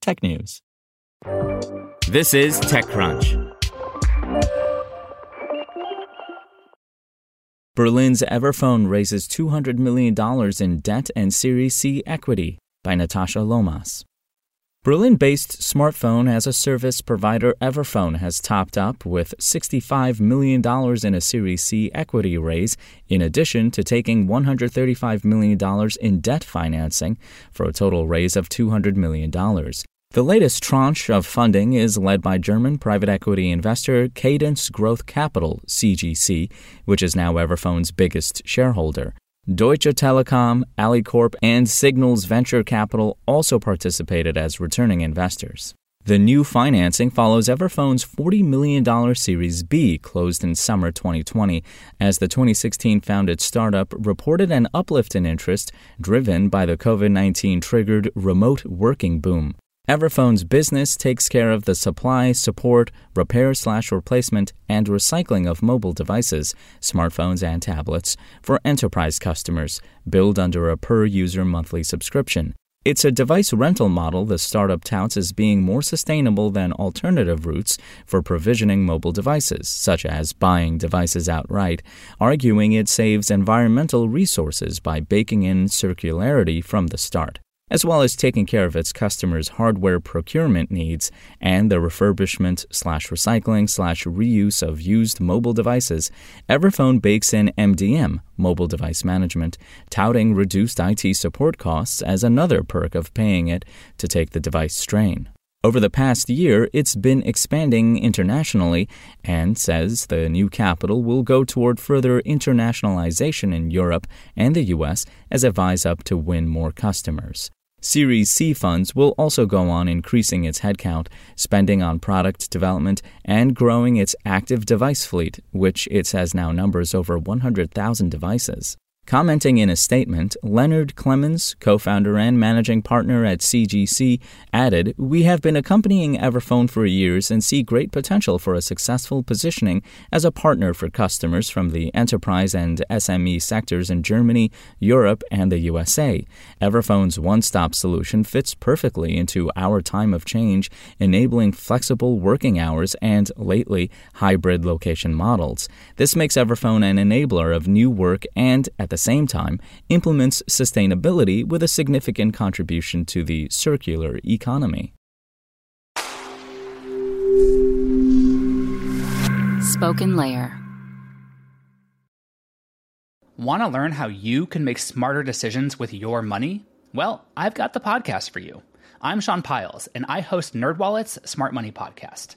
technews. This is TechCrunch. Berlin's Everphone raises $200 million in debt and Series C equity by Natasha Lomas. Berlin based smartphone as a service provider Everphone has topped up with $65 million in a Series C equity raise, in addition to taking $135 million in debt financing for a total raise of $200 million. The latest tranche of funding is led by German private equity investor Cadence Growth Capital, CGC, which is now Everphone's biggest shareholder. Deutsche Telekom, Alicorp, and Signals Venture Capital also participated as returning investors. The new financing follows Everphone's $40 million Series B closed in summer 2020 as the 2016 founded startup reported an uplift in interest driven by the COVID 19 triggered remote working boom. Everphone's business takes care of the supply, support, repair slash replacement, and recycling of mobile devices, smartphones, and tablets for enterprise customers, billed under a per user monthly subscription. It's a device rental model the startup touts as being more sustainable than alternative routes for provisioning mobile devices, such as buying devices outright, arguing it saves environmental resources by baking in circularity from the start as well as taking care of its customers' hardware procurement needs and the refurbishment slash recycling slash reuse of used mobile devices, Everphone bakes in MDM, mobile device management, touting reduced IT support costs as another perk of paying it to take the device strain. Over the past year, it's been expanding internationally and says the new capital will go toward further internationalization in Europe and the US as it vies up to win more customers. Series C funds will also go on increasing its headcount, spending on product development, and growing its active device fleet, which it says now numbers over 100,000 devices. Commenting in a statement, Leonard Clemens, co founder and managing partner at CGC, added We have been accompanying Everphone for years and see great potential for a successful positioning as a partner for customers from the enterprise and SME sectors in Germany, Europe, and the USA. Everphone's one stop solution fits perfectly into our time of change, enabling flexible working hours and, lately, hybrid location models. This makes Everphone an enabler of new work and, at the same time, implements sustainability with a significant contribution to the circular economy. Spoken Layer. Want to learn how you can make smarter decisions with your money? Well, I've got the podcast for you. I'm Sean Pyles, and I host NerdWallet's Smart Money Podcast.